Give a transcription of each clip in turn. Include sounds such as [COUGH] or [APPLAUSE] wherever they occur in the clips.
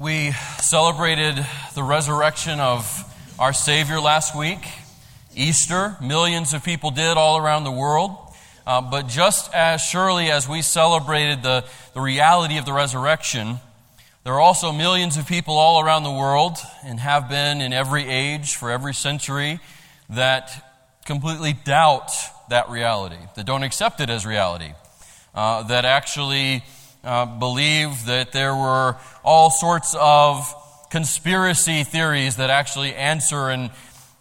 We celebrated the resurrection of our Savior last week, Easter. Millions of people did all around the world. Uh, but just as surely as we celebrated the, the reality of the resurrection, there are also millions of people all around the world, and have been in every age for every century, that completely doubt that reality, that don't accept it as reality, uh, that actually uh, believe that there were all sorts of conspiracy theories that actually answer and,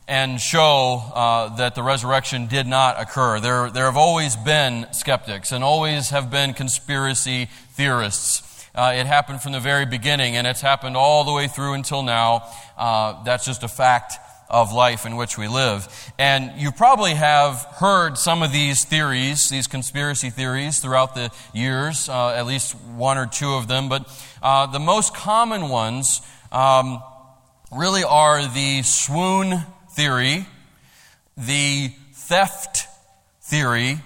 and show uh, that the resurrection did not occur. There, there have always been skeptics and always have been conspiracy theorists. Uh, it happened from the very beginning, and it's happened all the way through until now. Uh, that's just a fact of life in which we live. And you probably have heard some of these theories, these conspiracy theories, throughout the years, uh, at least one or two of them. But uh, the most common ones um, really are the swoon theory, the theft theory,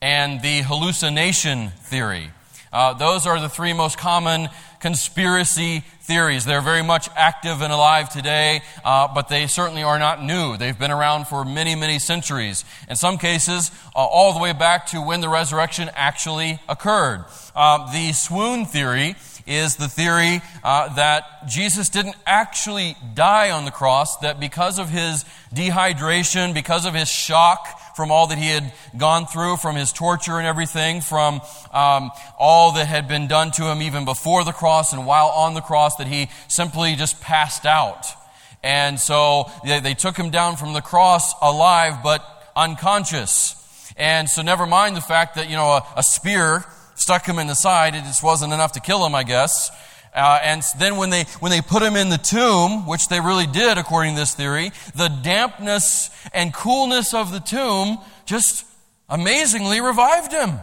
and the hallucination theory. Uh, those are the three most common conspiracy theories. They're very much active and alive today, uh, but they certainly are not new. They've been around for many, many centuries. In some cases, uh, all the way back to when the resurrection actually occurred. Uh, the swoon theory is the theory uh, that Jesus didn't actually die on the cross, that because of his dehydration, because of his shock, from all that he had gone through, from his torture and everything, from um, all that had been done to him even before the cross and while on the cross, that he simply just passed out. And so they, they took him down from the cross alive but unconscious. And so, never mind the fact that, you know, a, a spear stuck him in the side, it just wasn't enough to kill him, I guess. Uh, and then when they, when they put him in the tomb, which they really did according to this theory, the dampness and coolness of the tomb just amazingly revived him.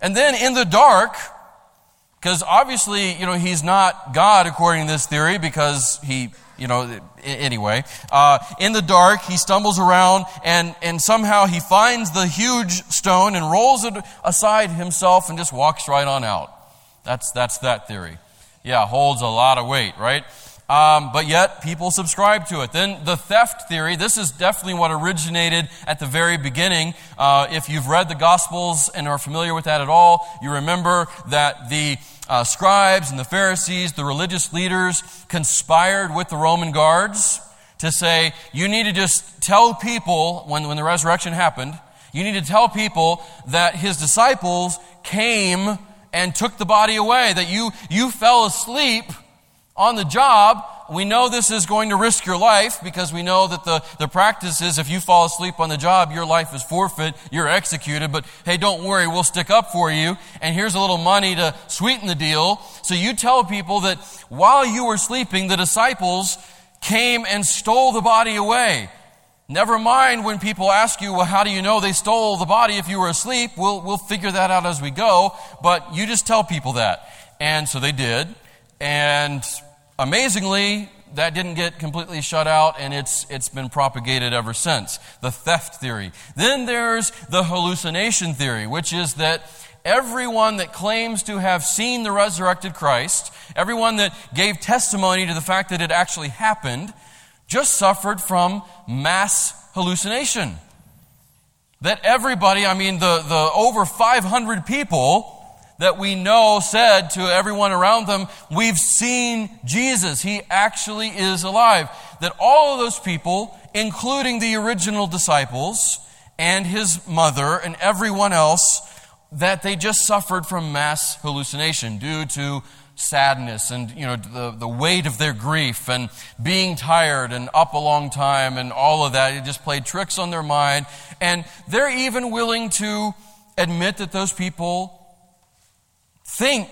And then in the dark, because obviously, you know, he's not God according to this theory because he, you know, anyway. Uh, in the dark, he stumbles around and, and somehow he finds the huge stone and rolls it aside himself and just walks right on out. That's, that's that theory yeah, holds a lot of weight, right? Um, but yet people subscribe to it. Then the theft theory, this is definitely what originated at the very beginning. Uh, if you've read the Gospels and are familiar with that at all, you remember that the uh, scribes and the Pharisees, the religious leaders, conspired with the Roman guards to say, you need to just tell people, when, when the resurrection happened, you need to tell people that his disciples came and took the body away, that you, you fell asleep on the job. We know this is going to risk your life because we know that the, the practice is if you fall asleep on the job, your life is forfeit, you're executed. But hey, don't worry, we'll stick up for you. And here's a little money to sweeten the deal. So you tell people that while you were sleeping, the disciples came and stole the body away. Never mind when people ask you, well, how do you know they stole the body if you were asleep? We'll, we'll figure that out as we go, but you just tell people that. And so they did. And amazingly, that didn't get completely shut out, and it's, it's been propagated ever since. The theft theory. Then there's the hallucination theory, which is that everyone that claims to have seen the resurrected Christ, everyone that gave testimony to the fact that it actually happened, just suffered from mass hallucination. That everybody, I mean, the, the over 500 people that we know said to everyone around them, We've seen Jesus. He actually is alive. That all of those people, including the original disciples and his mother and everyone else, that they just suffered from mass hallucination due to sadness and you know the, the weight of their grief and being tired and up a long time and all of that it just played tricks on their mind and they're even willing to admit that those people think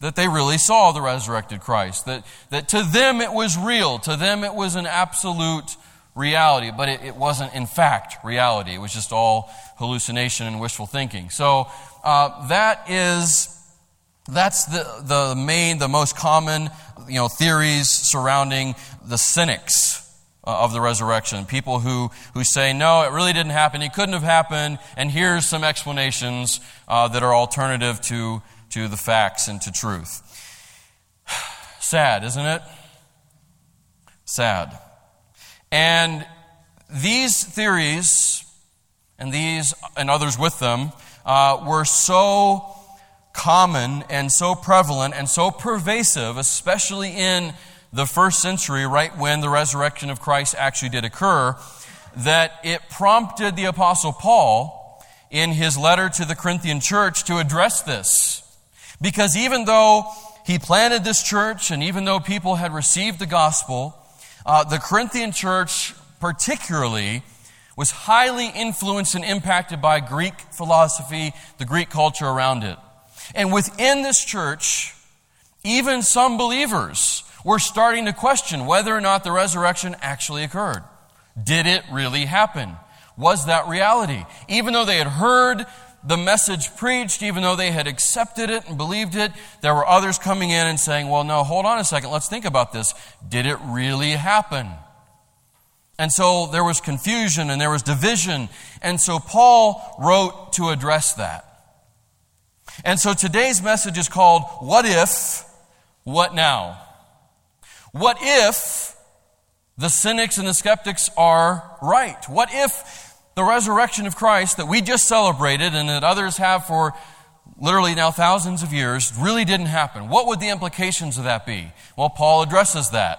that they really saw the resurrected christ that, that to them it was real to them it was an absolute reality but it, it wasn't in fact reality. It was just all hallucination and wishful thinking. So uh, that is that's the, the main, the most common, you know, theories surrounding the cynics of the resurrection. People who, who say, no, it really didn't happen. It couldn't have happened. And here's some explanations uh, that are alternative to, to the facts and to truth. [SIGHS] Sad, isn't it? Sad. And these theories, and these and others with them, uh, were so common and so prevalent and so pervasive, especially in the first century, right when the resurrection of Christ actually did occur, that it prompted the Apostle Paul in his letter to the Corinthian church to address this. Because even though he planted this church and even though people had received the gospel, uh, the Corinthian church particularly was highly influenced and impacted by Greek philosophy, the Greek culture around it. And within this church, even some believers were starting to question whether or not the resurrection actually occurred. Did it really happen? Was that reality? Even though they had heard the message preached, even though they had accepted it and believed it, there were others coming in and saying, well, no, hold on a second, let's think about this. Did it really happen? And so there was confusion and there was division. And so Paul wrote to address that. And so today's message is called What If, What Now? What if the cynics and the skeptics are right? What if the resurrection of Christ that we just celebrated and that others have for literally now thousands of years really didn't happen? What would the implications of that be? Well, Paul addresses that.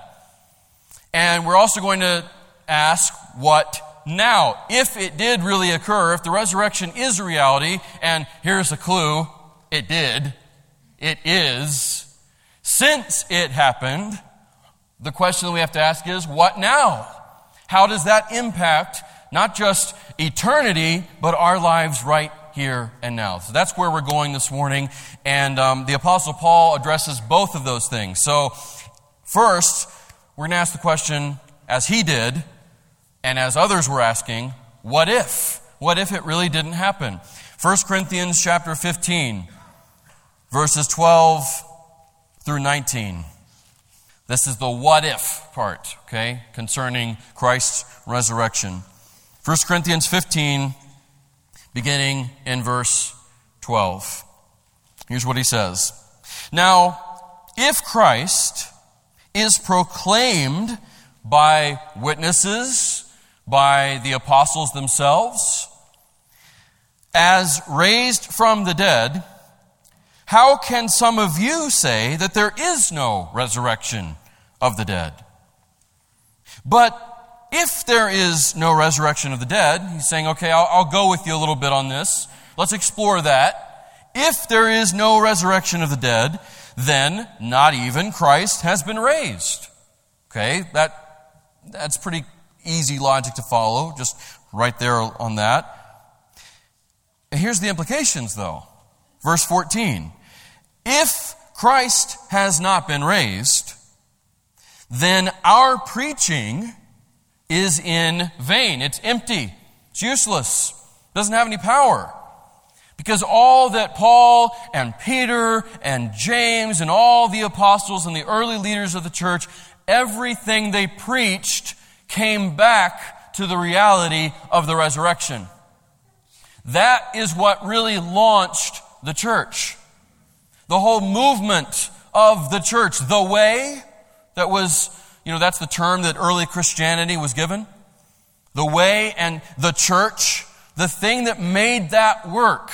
And we're also going to ask what now? If it did really occur, if the resurrection is a reality, and here's a clue it did, it is, since it happened, the question that we have to ask is what now? How does that impact not just eternity, but our lives right here and now? So that's where we're going this morning. And um, the Apostle Paul addresses both of those things. So, first, we're going to ask the question, as he did, and as others were asking, what if? What if it really didn't happen? 1 Corinthians chapter 15, verses 12 through 19. This is the what if part, okay, concerning Christ's resurrection. 1 Corinthians 15, beginning in verse 12. Here's what he says Now, if Christ is proclaimed by witnesses, by the apostles themselves, as raised from the dead, how can some of you say that there is no resurrection of the dead? But if there is no resurrection of the dead, he's saying, okay, I'll, I'll, go with you a little bit on this. Let's explore that. If there is no resurrection of the dead, then not even Christ has been raised. Okay, that, that's pretty easy logic to follow, just right there on that. Here's the implications, though. Verse 14 If Christ has not been raised, then our preaching is in vain. It's empty. It's useless. It Doesn't have any power. Because all that Paul and Peter and James and all the apostles and the early leaders of the church, everything they preached came back to the reality of the resurrection. That is what really launched the church. The whole movement of the church, the way that was, you know, that's the term that early Christianity was given. The way and the church, the thing that made that work,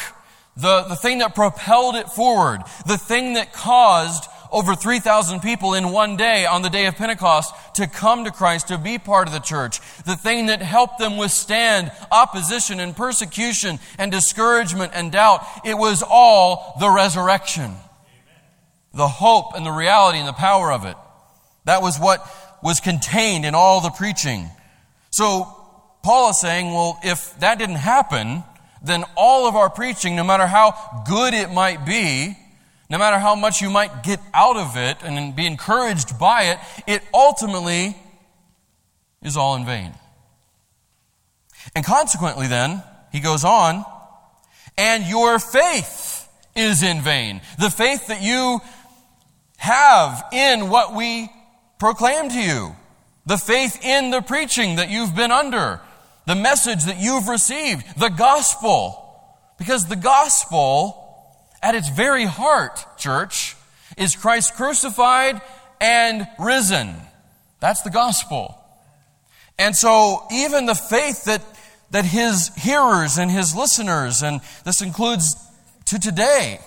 the, the thing that propelled it forward, the thing that caused over 3,000 people in one day on the day of Pentecost to come to Christ, to be part of the church. The thing that helped them withstand opposition and persecution and discouragement and doubt. It was all the resurrection. The hope and the reality and the power of it. That was what was contained in all the preaching. So, Paul is saying, well, if that didn't happen, then all of our preaching, no matter how good it might be, no matter how much you might get out of it and be encouraged by it, it ultimately is all in vain. And consequently, then, he goes on, and your faith is in vain. The faith that you have in what we proclaim to you, the faith in the preaching that you've been under, the message that you've received, the gospel. Because the gospel at its very heart, church, is Christ crucified and risen. That's the gospel. And so, even the faith that, that his hearers and his listeners, and this includes to today,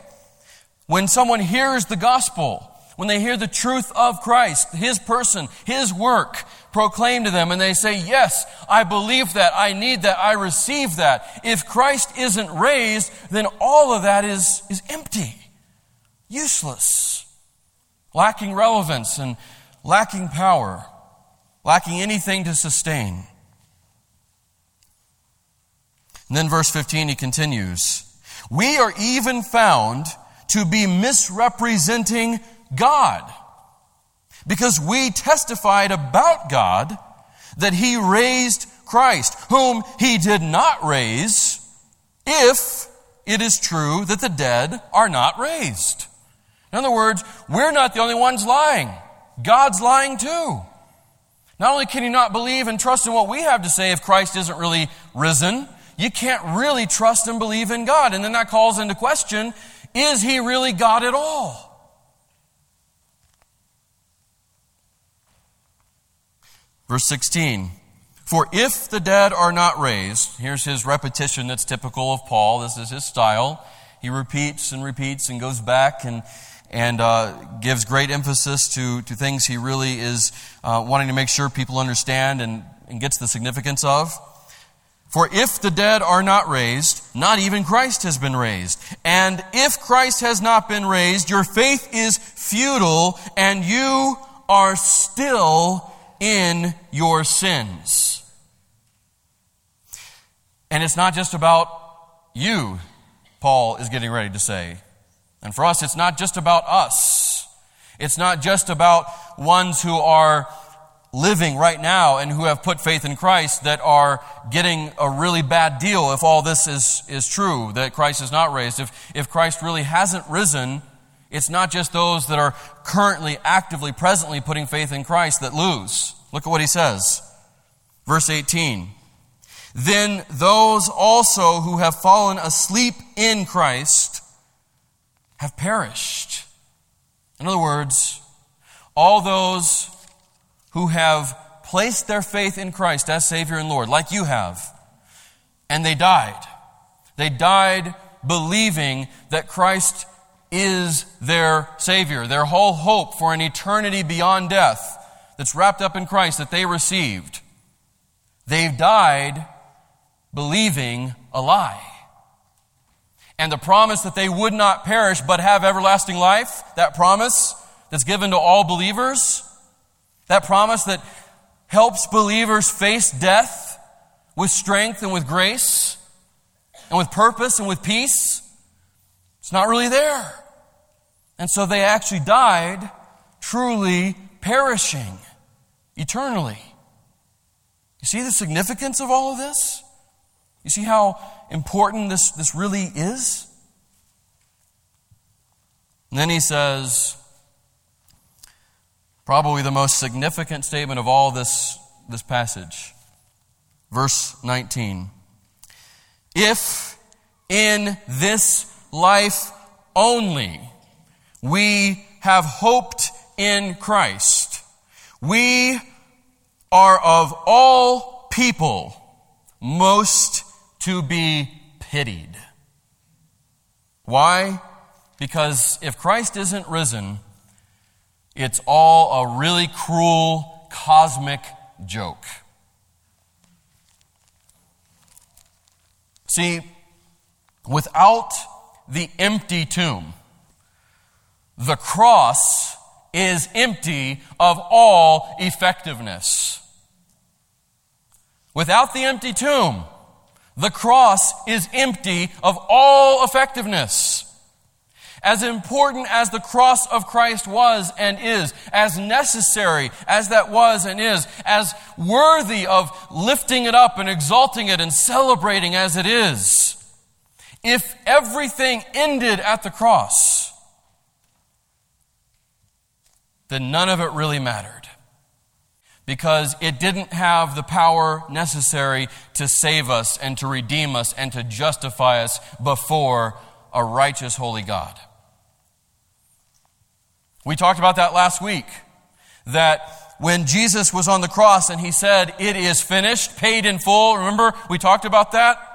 when someone hears the gospel, when they hear the truth of Christ, His person, His work proclaimed to them, and they say, Yes, I believe that, I need that, I receive that. If Christ isn't raised, then all of that is, is empty, useless, lacking relevance and lacking power, lacking anything to sustain. And then, verse 15, he continues We are even found to be misrepresenting God. Because we testified about God that He raised Christ, whom He did not raise, if it is true that the dead are not raised. In other words, we're not the only ones lying. God's lying too. Not only can you not believe and trust in what we have to say if Christ isn't really risen, you can't really trust and believe in God. And then that calls into question is he really God at all? Verse 16. For if the dead are not raised, here's his repetition that's typical of Paul. This is his style. He repeats and repeats and goes back and, and uh, gives great emphasis to, to things he really is uh, wanting to make sure people understand and, and gets the significance of. For if the dead are not raised, not even Christ has been raised. And if Christ has not been raised, your faith is futile and you are still in your sins. And it's not just about you, Paul is getting ready to say. And for us, it's not just about us. It's not just about ones who are living right now and who have put faith in Christ that are getting a really bad deal if all this is, is true, that Christ is not raised. If, if Christ really hasn't risen, it's not just those that are currently, actively, presently putting faith in Christ that lose. Look at what he says. Verse 18. Then those also who have fallen asleep in Christ have perished. In other words, all those who have placed their faith in Christ as Savior and Lord, like you have, and they died. They died believing that Christ is their Savior, their whole hope for an eternity beyond death that's wrapped up in Christ that they received. They've died believing a lie. And the promise that they would not perish but have everlasting life, that promise that's given to all believers, that promise that helps believers face death with strength and with grace and with purpose and with peace, it's not really there. And so they actually died truly perishing eternally. You see the significance of all of this? You see how important this, this really is? And then he says, probably the most significant statement of all this, this passage. Verse 19. If in this life only we have hoped in Christ. We are of all people most to be pitied. Why? Because if Christ isn't risen, it's all a really cruel cosmic joke. See, without the empty tomb, the cross is empty of all effectiveness. Without the empty tomb, the cross is empty of all effectiveness. As important as the cross of Christ was and is, as necessary as that was and is, as worthy of lifting it up and exalting it and celebrating as it is, if everything ended at the cross, then none of it really mattered. Because it didn't have the power necessary to save us and to redeem us and to justify us before a righteous, holy God. We talked about that last week. that when Jesus was on the cross and he said, It is finished, paid in full, remember we talked about that?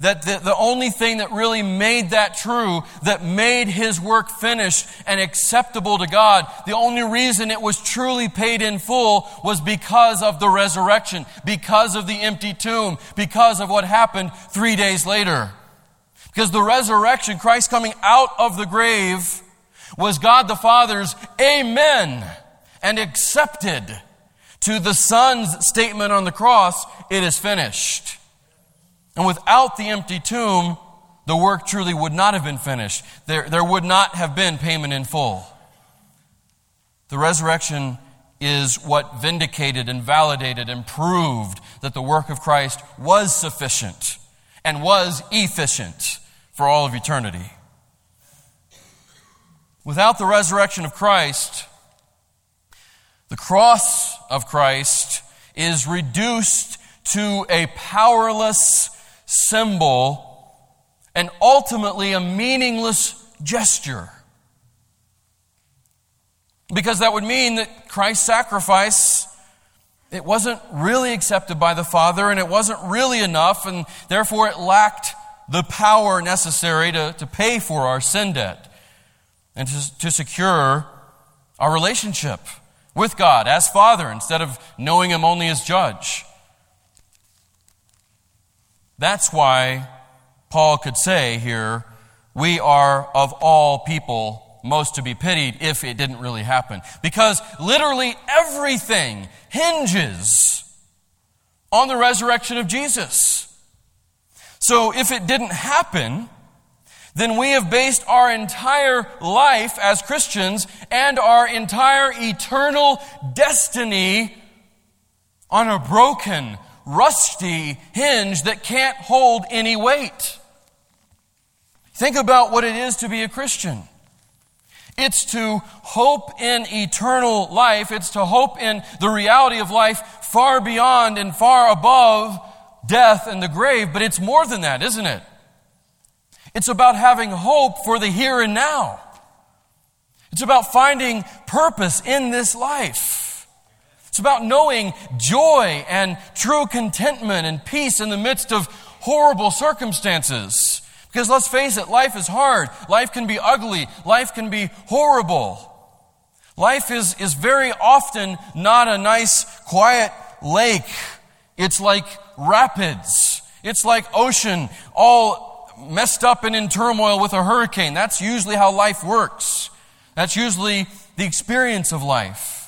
That the, the only thing that really made that true, that made his work finished and acceptable to God, the only reason it was truly paid in full was because of the resurrection, because of the empty tomb, because of what happened three days later. Because the resurrection, Christ coming out of the grave, was God the Father's amen and accepted to the Son's statement on the cross, it is finished. And without the empty tomb, the work truly would not have been finished. There, there would not have been payment in full. The resurrection is what vindicated and validated and proved that the work of Christ was sufficient and was efficient for all of eternity. Without the resurrection of Christ, the cross of Christ is reduced to a powerless symbol and ultimately a meaningless gesture. Because that would mean that Christ's sacrifice it wasn't really accepted by the Father and it wasn't really enough and therefore it lacked the power necessary to, to pay for our sin debt and to, to secure our relationship with God as Father instead of knowing Him only as Judge. That's why Paul could say here, we are of all people most to be pitied if it didn't really happen. Because literally everything hinges on the resurrection of Jesus. So if it didn't happen, then we have based our entire life as Christians and our entire eternal destiny on a broken, rusty hinge that can't hold any weight. Think about what it is to be a Christian. It's to hope in eternal life. It's to hope in the reality of life far beyond and far above death and the grave. But it's more than that, isn't it? It's about having hope for the here and now. It's about finding purpose in this life. It's about knowing joy and true contentment and peace in the midst of horrible circumstances. Because let's face it, life is hard. Life can be ugly. Life can be horrible. Life is, is very often not a nice, quiet lake. It's like rapids. It's like ocean, all messed up and in turmoil with a hurricane. That's usually how life works. That's usually the experience of life.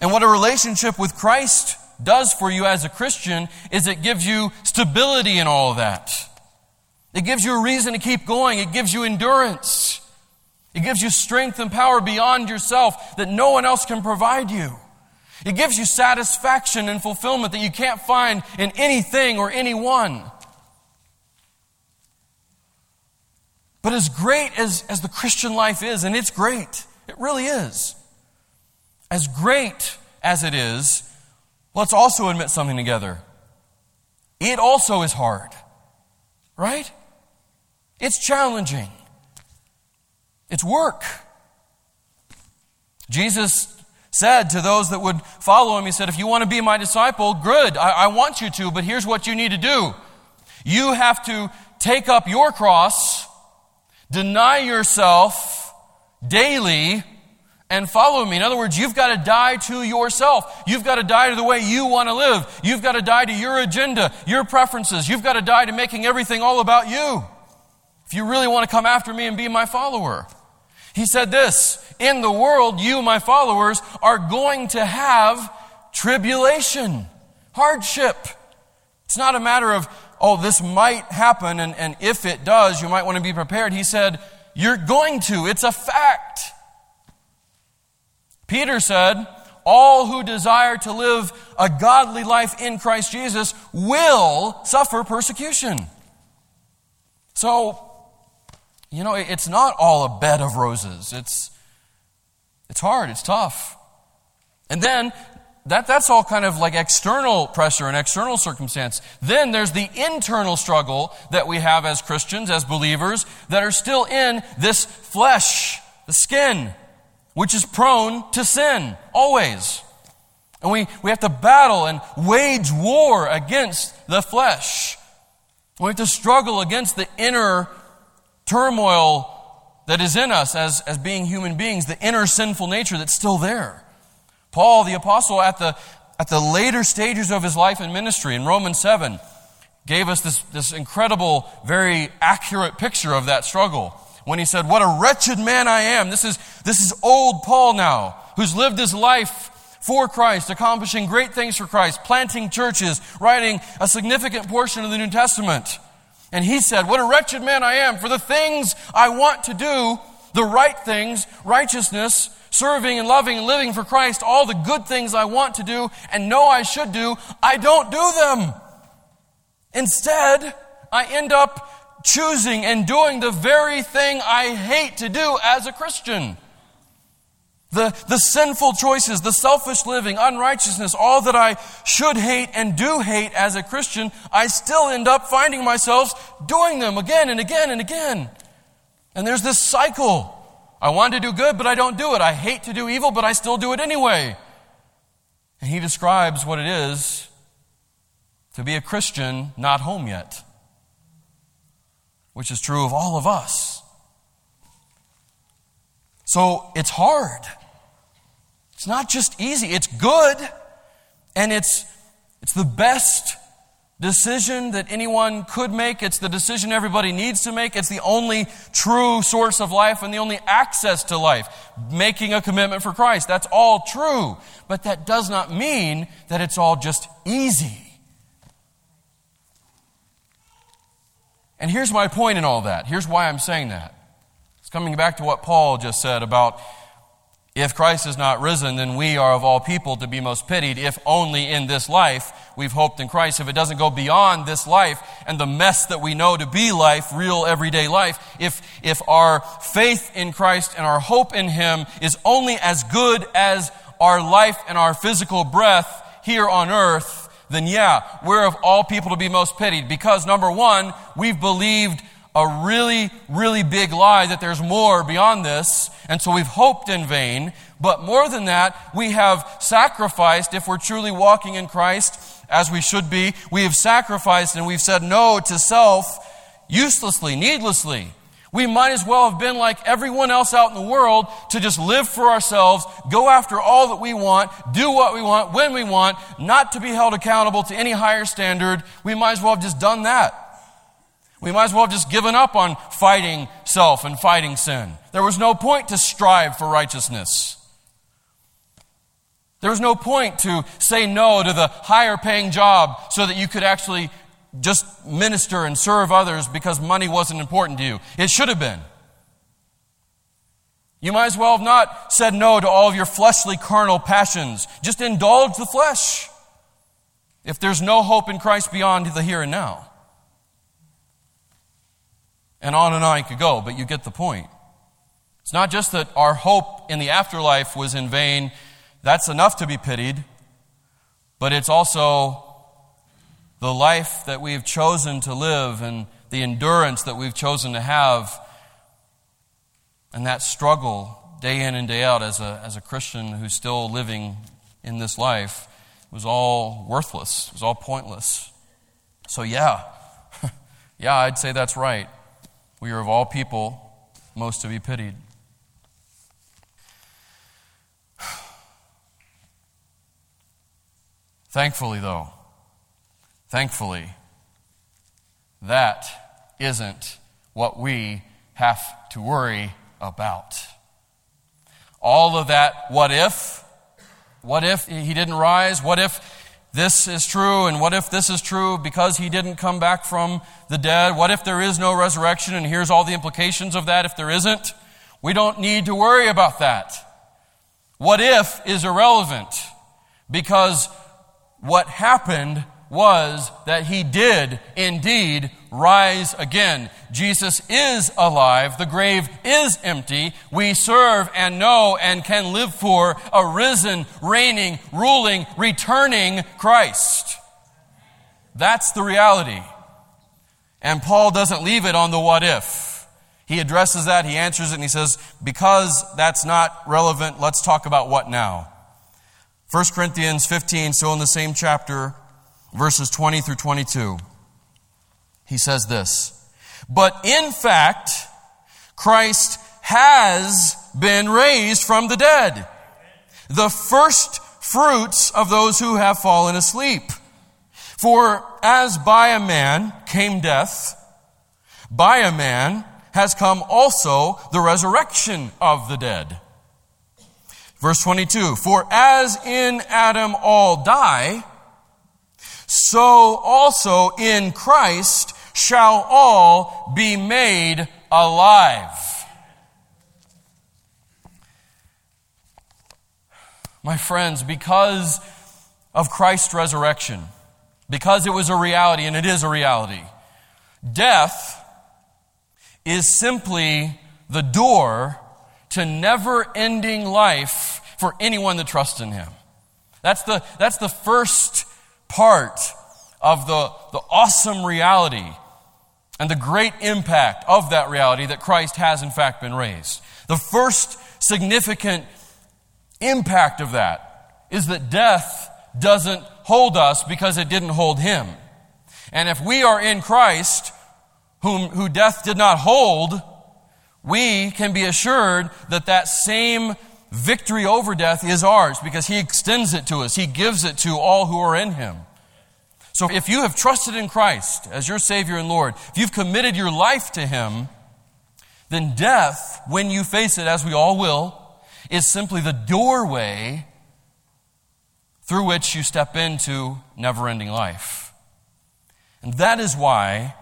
And what a relationship with Christ does for you as a Christian is it gives you stability in all of that. It gives you a reason to keep going. It gives you endurance. It gives you strength and power beyond yourself that no one else can provide you. It gives you satisfaction and fulfillment that you can't find in anything or anyone. But as great as, as the Christian life is, and it's great, it really is. As great as it is, let's also admit something together. It also is hard, right? It's challenging. It's work. Jesus said to those that would follow him, He said, If you want to be my disciple, good, I, I want you to, but here's what you need to do. You have to take up your cross Deny yourself daily and follow me. In other words, you've got to die to yourself. You've got to die to the way you want to live. You've got to die to your agenda, your preferences. You've got to die to making everything all about you. If you really want to come after me and be my follower. He said this In the world, you, my followers, are going to have tribulation, hardship. It's not a matter of oh, this might happen, and, and if it does, you might want to be prepared. He said, You're going to. It's a fact. Peter said, All who desire to live a godly life in Christ Jesus will suffer persecution. So, you know, it's not all a bed of roses. It's, it's hard, it's tough. And then that, that's all kind of like external pressure and external circumstance. Then there's the internal struggle that we have as Christians, as believers, that are still in this flesh, the skin. Which is prone to sin, always. And we, we have to battle and wage war against the flesh. We have to struggle against the inner turmoil that is in us as, as being human beings, the inner sinful nature that's still there. Paul, the apostle, at the, at the later stages of his life and ministry in Romans 7, gave us this, this incredible, very accurate picture of that struggle when he said, What a wretched man I am. This is, this is old Paul now, who's lived his life for Christ, accomplishing great things for Christ, planting churches, writing a significant portion of the New Testament. And he said, What a wretched man I am for the things I want to do, the right things, righteousness, serving and loving and living for Christ, all the good things I want to do and know I should do, I don't do them. Instead, I end up choosing and doing the very thing I hate to do as a Christian. The, the sinful choices, the selfish living, unrighteousness, all that I should hate and do hate as a Christian, I still end up finding myself doing them again and again and again. And there's this cycle. I want to do good, but I don't do it. I hate to do evil, but I still do it anyway. And he describes what it is to be a Christian not home yet which is true of all of us. So it's hard. It's not just easy, it's good, and it's, it's the best decision that anyone could make. It's the decision everybody needs to make. It's the only true source of life and the only access to life. Making a commitment for Christ. That's all true. But that does not mean that it's all just easy. And here's my point in all that. Here's why I'm saying that. It's coming back to what Paul just said about if Christ is not risen, then we are of all people to be most pitied, if only in this life we've hoped in Christ. If it doesn't go beyond this life and the mess that we know to be life, real everyday life, if, if our faith in Christ and our hope in Him is only as good as our life and our physical breath here on earth, then yeah, we're of all people to be most pitied because number one, we've believed a really, really big lie that there's more beyond this, and so we've hoped in vain. But more than that, we have sacrificed, if we're truly walking in Christ, as we should be, we have sacrificed and we've said no to self uselessly, needlessly. We might as well have been like everyone else out in the world to just live for ourselves, go after all that we want, do what we want, when we want, not to be held accountable to any higher standard. We might as well have just done that. We might as well have just given up on fighting self and fighting sin. There was no point to strive for righteousness. There was no point to say no to the higher paying job so that you could actually just minister and serve others because money wasn't important to you. It should have been. You might as well have not said no to all of your fleshly carnal passions. Just indulge the flesh if there's no hope in Christ beyond the here and now. And on and on I could go, but you get the point. It's not just that our hope in the afterlife was in vain, that's enough to be pitied, but it's also the life that we've chosen to live and the endurance that we've chosen to have, and that struggle day in and day out as a, as a Christian who's still living in this life was all worthless, it was all pointless. So, yeah, [LAUGHS] yeah, I'd say that's right. We are of all people most to be pitied. [SIGHS] Thankfully, though, Thankfully, that isn't what we have to worry about. All of that, what if? What if he didn't rise? What if this is true? And what if this is true because he didn't come back from the dead? What if there is no resurrection? And here's all the implications of that if there isn't. We don't need to worry about that. What if is irrelevant because what happened was that he did indeed rise again. Jesus is alive. The grave is empty. We serve and know and can live for a risen, reigning, ruling, returning Christ. That's the reality. And Paul doesn't leave it on the what if. He addresses that, he answers it, and he says, Because that's not relevant, let's talk about what now. 1 Corinthians 15, so in the same chapter, verses 20 through 22. He says this But in fact, Christ has been raised from the dead, the first fruits of those who have fallen asleep. For as by a man came death, by a man has come also the resurrection of the dead. Verse 22 For as in Adam all die, so also in Christ shall all be made alive. My friends, because of Christ's resurrection, because it was a reality, and it is a reality, death is simply the door to never ending life for anyone that trusts in Him. That's the, that's the first part of the, the awesome reality and the great impact of that reality that Christ has, in fact, been raised. The first significant impact of that is that death doesn't hold us because it didn't hold Him. And if we are in Christ, whom, who death did not hold, we can be assured that that same victory over death is ours because he extends it to us. He gives it to all who are in him. So if you have trusted in Christ as your Savior and Lord, if you've committed your life to him, then death, when you face it, as we all will, is simply the doorway through which you step into never ending life. And that is why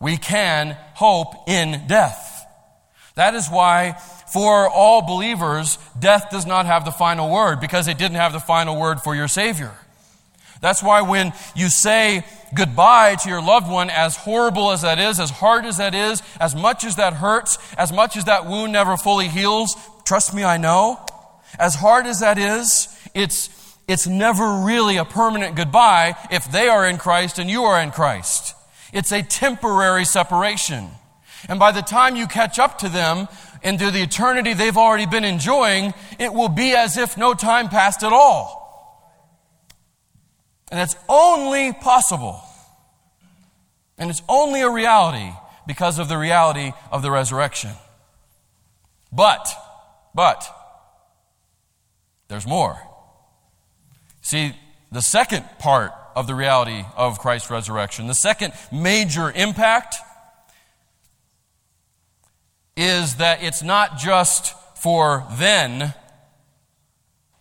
we can hope in death. That is why, for all believers, death does not have the final word because it didn't have the final word for your Savior. That's why when you say goodbye to your loved one, as horrible as that is, as hard as that is, as much as that hurts, as much as that wound never fully heals, trust me, I know, as hard as that is, it's, it's never really a permanent goodbye if they are in Christ and you are in Christ. It's a temporary separation. And by the time you catch up to them into the eternity they've already been enjoying, it will be as if no time passed at all. And that's only possible. And it's only a reality because of the reality of the resurrection. But, but, there's more. See, the second part of the reality of Christ's resurrection. The second major impact is that it's not just for then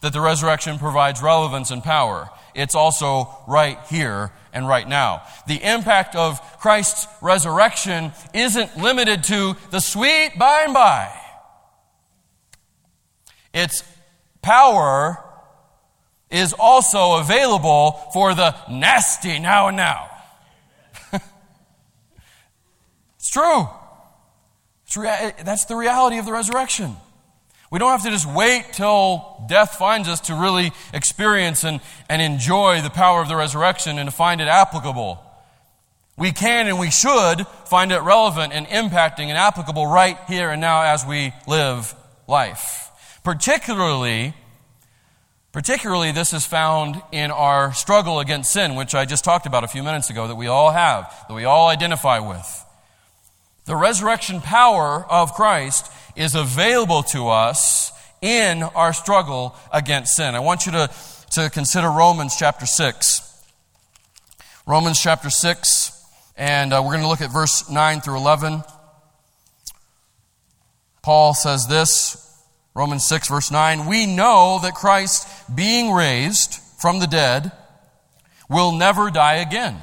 that the resurrection provides relevance and power. It's also right here and right now. The impact of Christ's resurrection isn't limited to the sweet by and by. Its power is also available for the nasty now and now. [LAUGHS] it's true. Rea- that's the reality of the resurrection. We don't have to just wait till death finds us to really experience and, and enjoy the power of the resurrection and to find it applicable. We can and we should find it relevant and impacting and applicable right here and now as we live life. Particularly Particularly, this is found in our struggle against sin, which I just talked about a few minutes ago, that we all have, that we all identify with. The resurrection power of Christ is available to us in our struggle against sin. I want you to, to consider Romans chapter 6. Romans chapter 6, and uh, we're going to look at verse 9 through 11. Paul says this Romans 6, verse 9, we know that Christ, being raised from the dead, will never die again.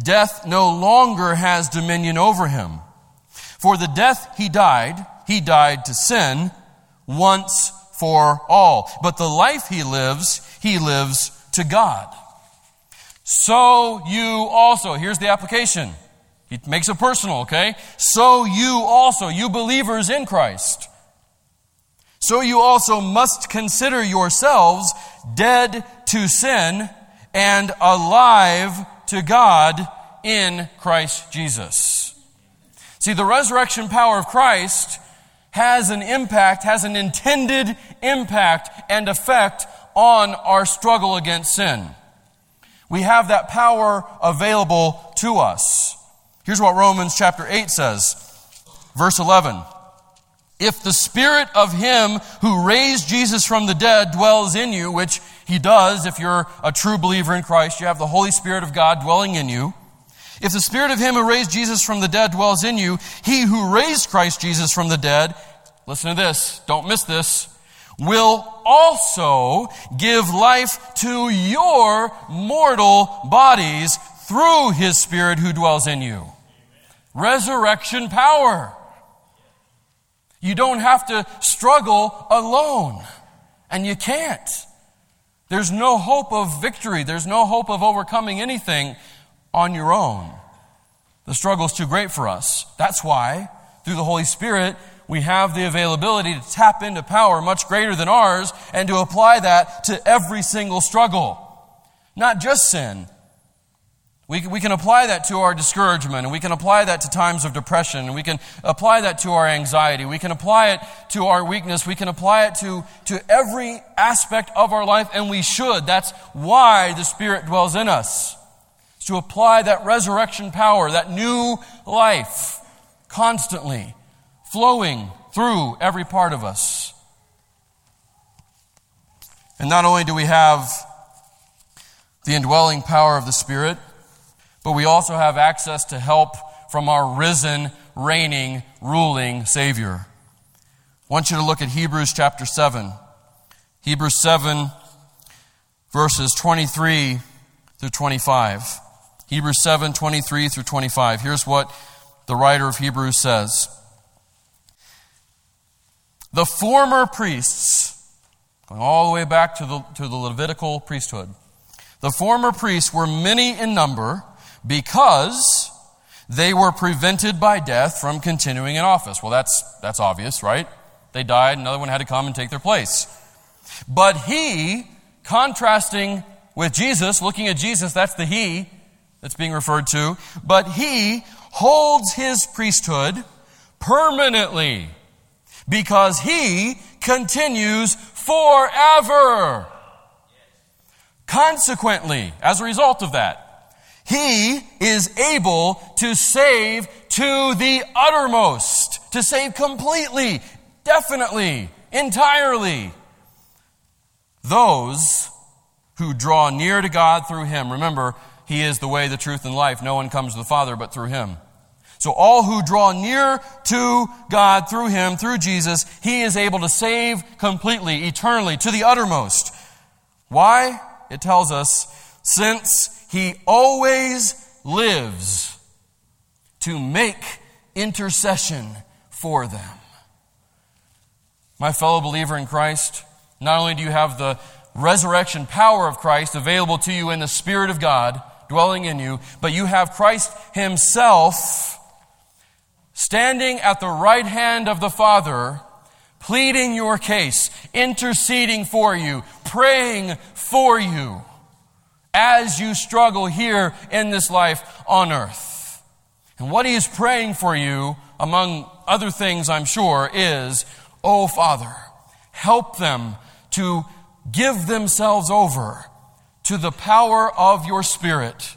Death no longer has dominion over him. For the death he died, he died to sin once for all. But the life he lives, he lives to God. So you also, here's the application. He makes it personal, okay? So you also, you believers in Christ, so you also must consider yourselves dead to sin and alive to God in Christ Jesus. See, the resurrection power of Christ has an impact, has an intended impact and effect on our struggle against sin. We have that power available to us. Here's what Romans chapter 8 says, verse 11. If the spirit of him who raised Jesus from the dead dwells in you, which he does if you're a true believer in Christ, you have the Holy Spirit of God dwelling in you. If the spirit of him who raised Jesus from the dead dwells in you, he who raised Christ Jesus from the dead, listen to this, don't miss this, will also give life to your mortal bodies through his spirit who dwells in you. Resurrection power. You don't have to struggle alone. And you can't. There's no hope of victory. There's no hope of overcoming anything on your own. The struggle is too great for us. That's why, through the Holy Spirit, we have the availability to tap into power much greater than ours and to apply that to every single struggle. Not just sin, we, we can apply that to our discouragement, and we can apply that to times of depression, and we can apply that to our anxiety. We can apply it to our weakness. We can apply it to, to every aspect of our life, and we should. That's why the Spirit dwells in us. To apply that resurrection power, that new life, constantly flowing through every part of us. And not only do we have the indwelling power of the Spirit, but we also have access to help from our risen, reigning, ruling Savior. I want you to look at Hebrews chapter 7. Hebrews 7, verses 23 through 25. Hebrews 7, 23 through 25. Here's what the writer of Hebrews says The former priests, going all the way back to the, to the Levitical priesthood, the former priests were many in number because they were prevented by death from continuing in office. Well, that's, that's obvious, right? They died, another one had to come and take their place. But he, contrasting with Jesus, looking at Jesus, that's the he that's being referred to, but he holds his priesthood permanently because he continues forever. Consequently, as a result of that, he is able to save to the uttermost, to save completely, definitely, entirely those who draw near to God through him. Remember, he is the way, the truth, and life. No one comes to the Father but through him. So all who draw near to God through him, through Jesus, he is able to save completely, eternally, to the uttermost. Why? It tells us, since he always lives to make intercession for them. My fellow believer in Christ, not only do you have the resurrection power of Christ available to you in the Spirit of God dwelling in you, but you have Christ Himself standing at the right hand of the Father, pleading your case, interceding for you, praying for you as you struggle here in this life on earth. And what he is praying for you, among other things, I'm sure, is, Oh, Father, help them to give themselves over to the power of your Spirit.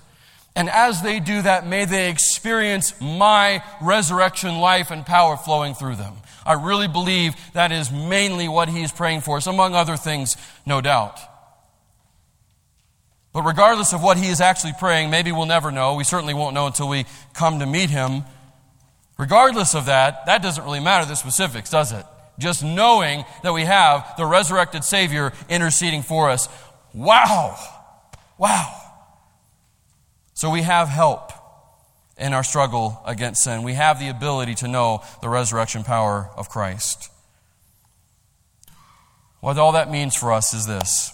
And as they do that, may they experience my resurrection life and power flowing through them. I really believe that is mainly what he is praying for, so among other things, no doubt. But regardless of what he is actually praying, maybe we'll never know. We certainly won't know until we come to meet him. Regardless of that, that doesn't really matter the specifics, does it? Just knowing that we have the resurrected Savior interceding for us. Wow! Wow! So we have help in our struggle against sin. We have the ability to know the resurrection power of Christ. What all that means for us is this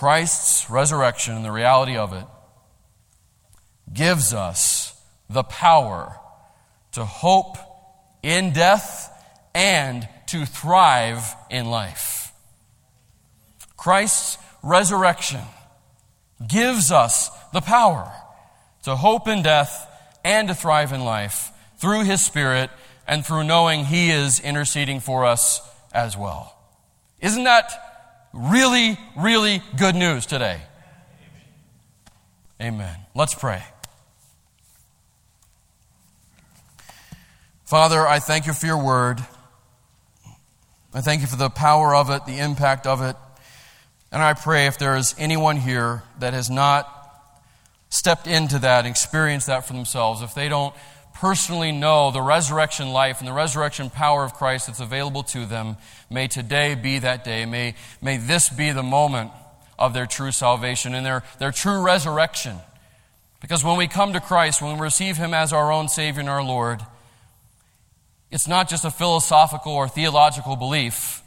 Christ's resurrection and the reality of it gives us the power to hope in death and to thrive in life. Christ's resurrection gives us the power to hope in death and to thrive in life through His Spirit and through knowing He is interceding for us as well. Isn't that really, really good news today? Amen. Let's pray. Father, I thank you for your word. I thank you for the power of it, the impact of it. And I pray if there is anyone here that has not stepped into that, experienced that for themselves, if they don't personally know the resurrection life and the resurrection power of Christ that's available to them, may today be that day. May, may this be the moment of their true salvation and their, their true resurrection. Because when we come to Christ, when we receive Him as our own Savior and our Lord, it's not just a philosophical or theological belief.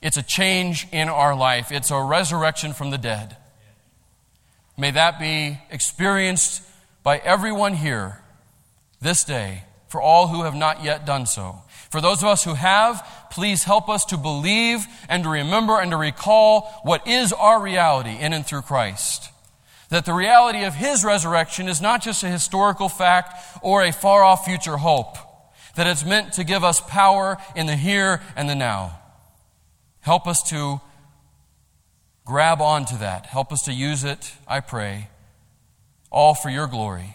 It's a change in our life. It's a resurrection from the dead. May that be experienced by everyone here this day, for all who have not yet done so. For those of us who have, please help us to believe and to remember and to recall what is our reality in and through Christ. That the reality of His resurrection is not just a historical fact or a far off future hope that it's meant to give us power in the here and the now. Help us to grab onto that. Help us to use it, I pray, all for your glory.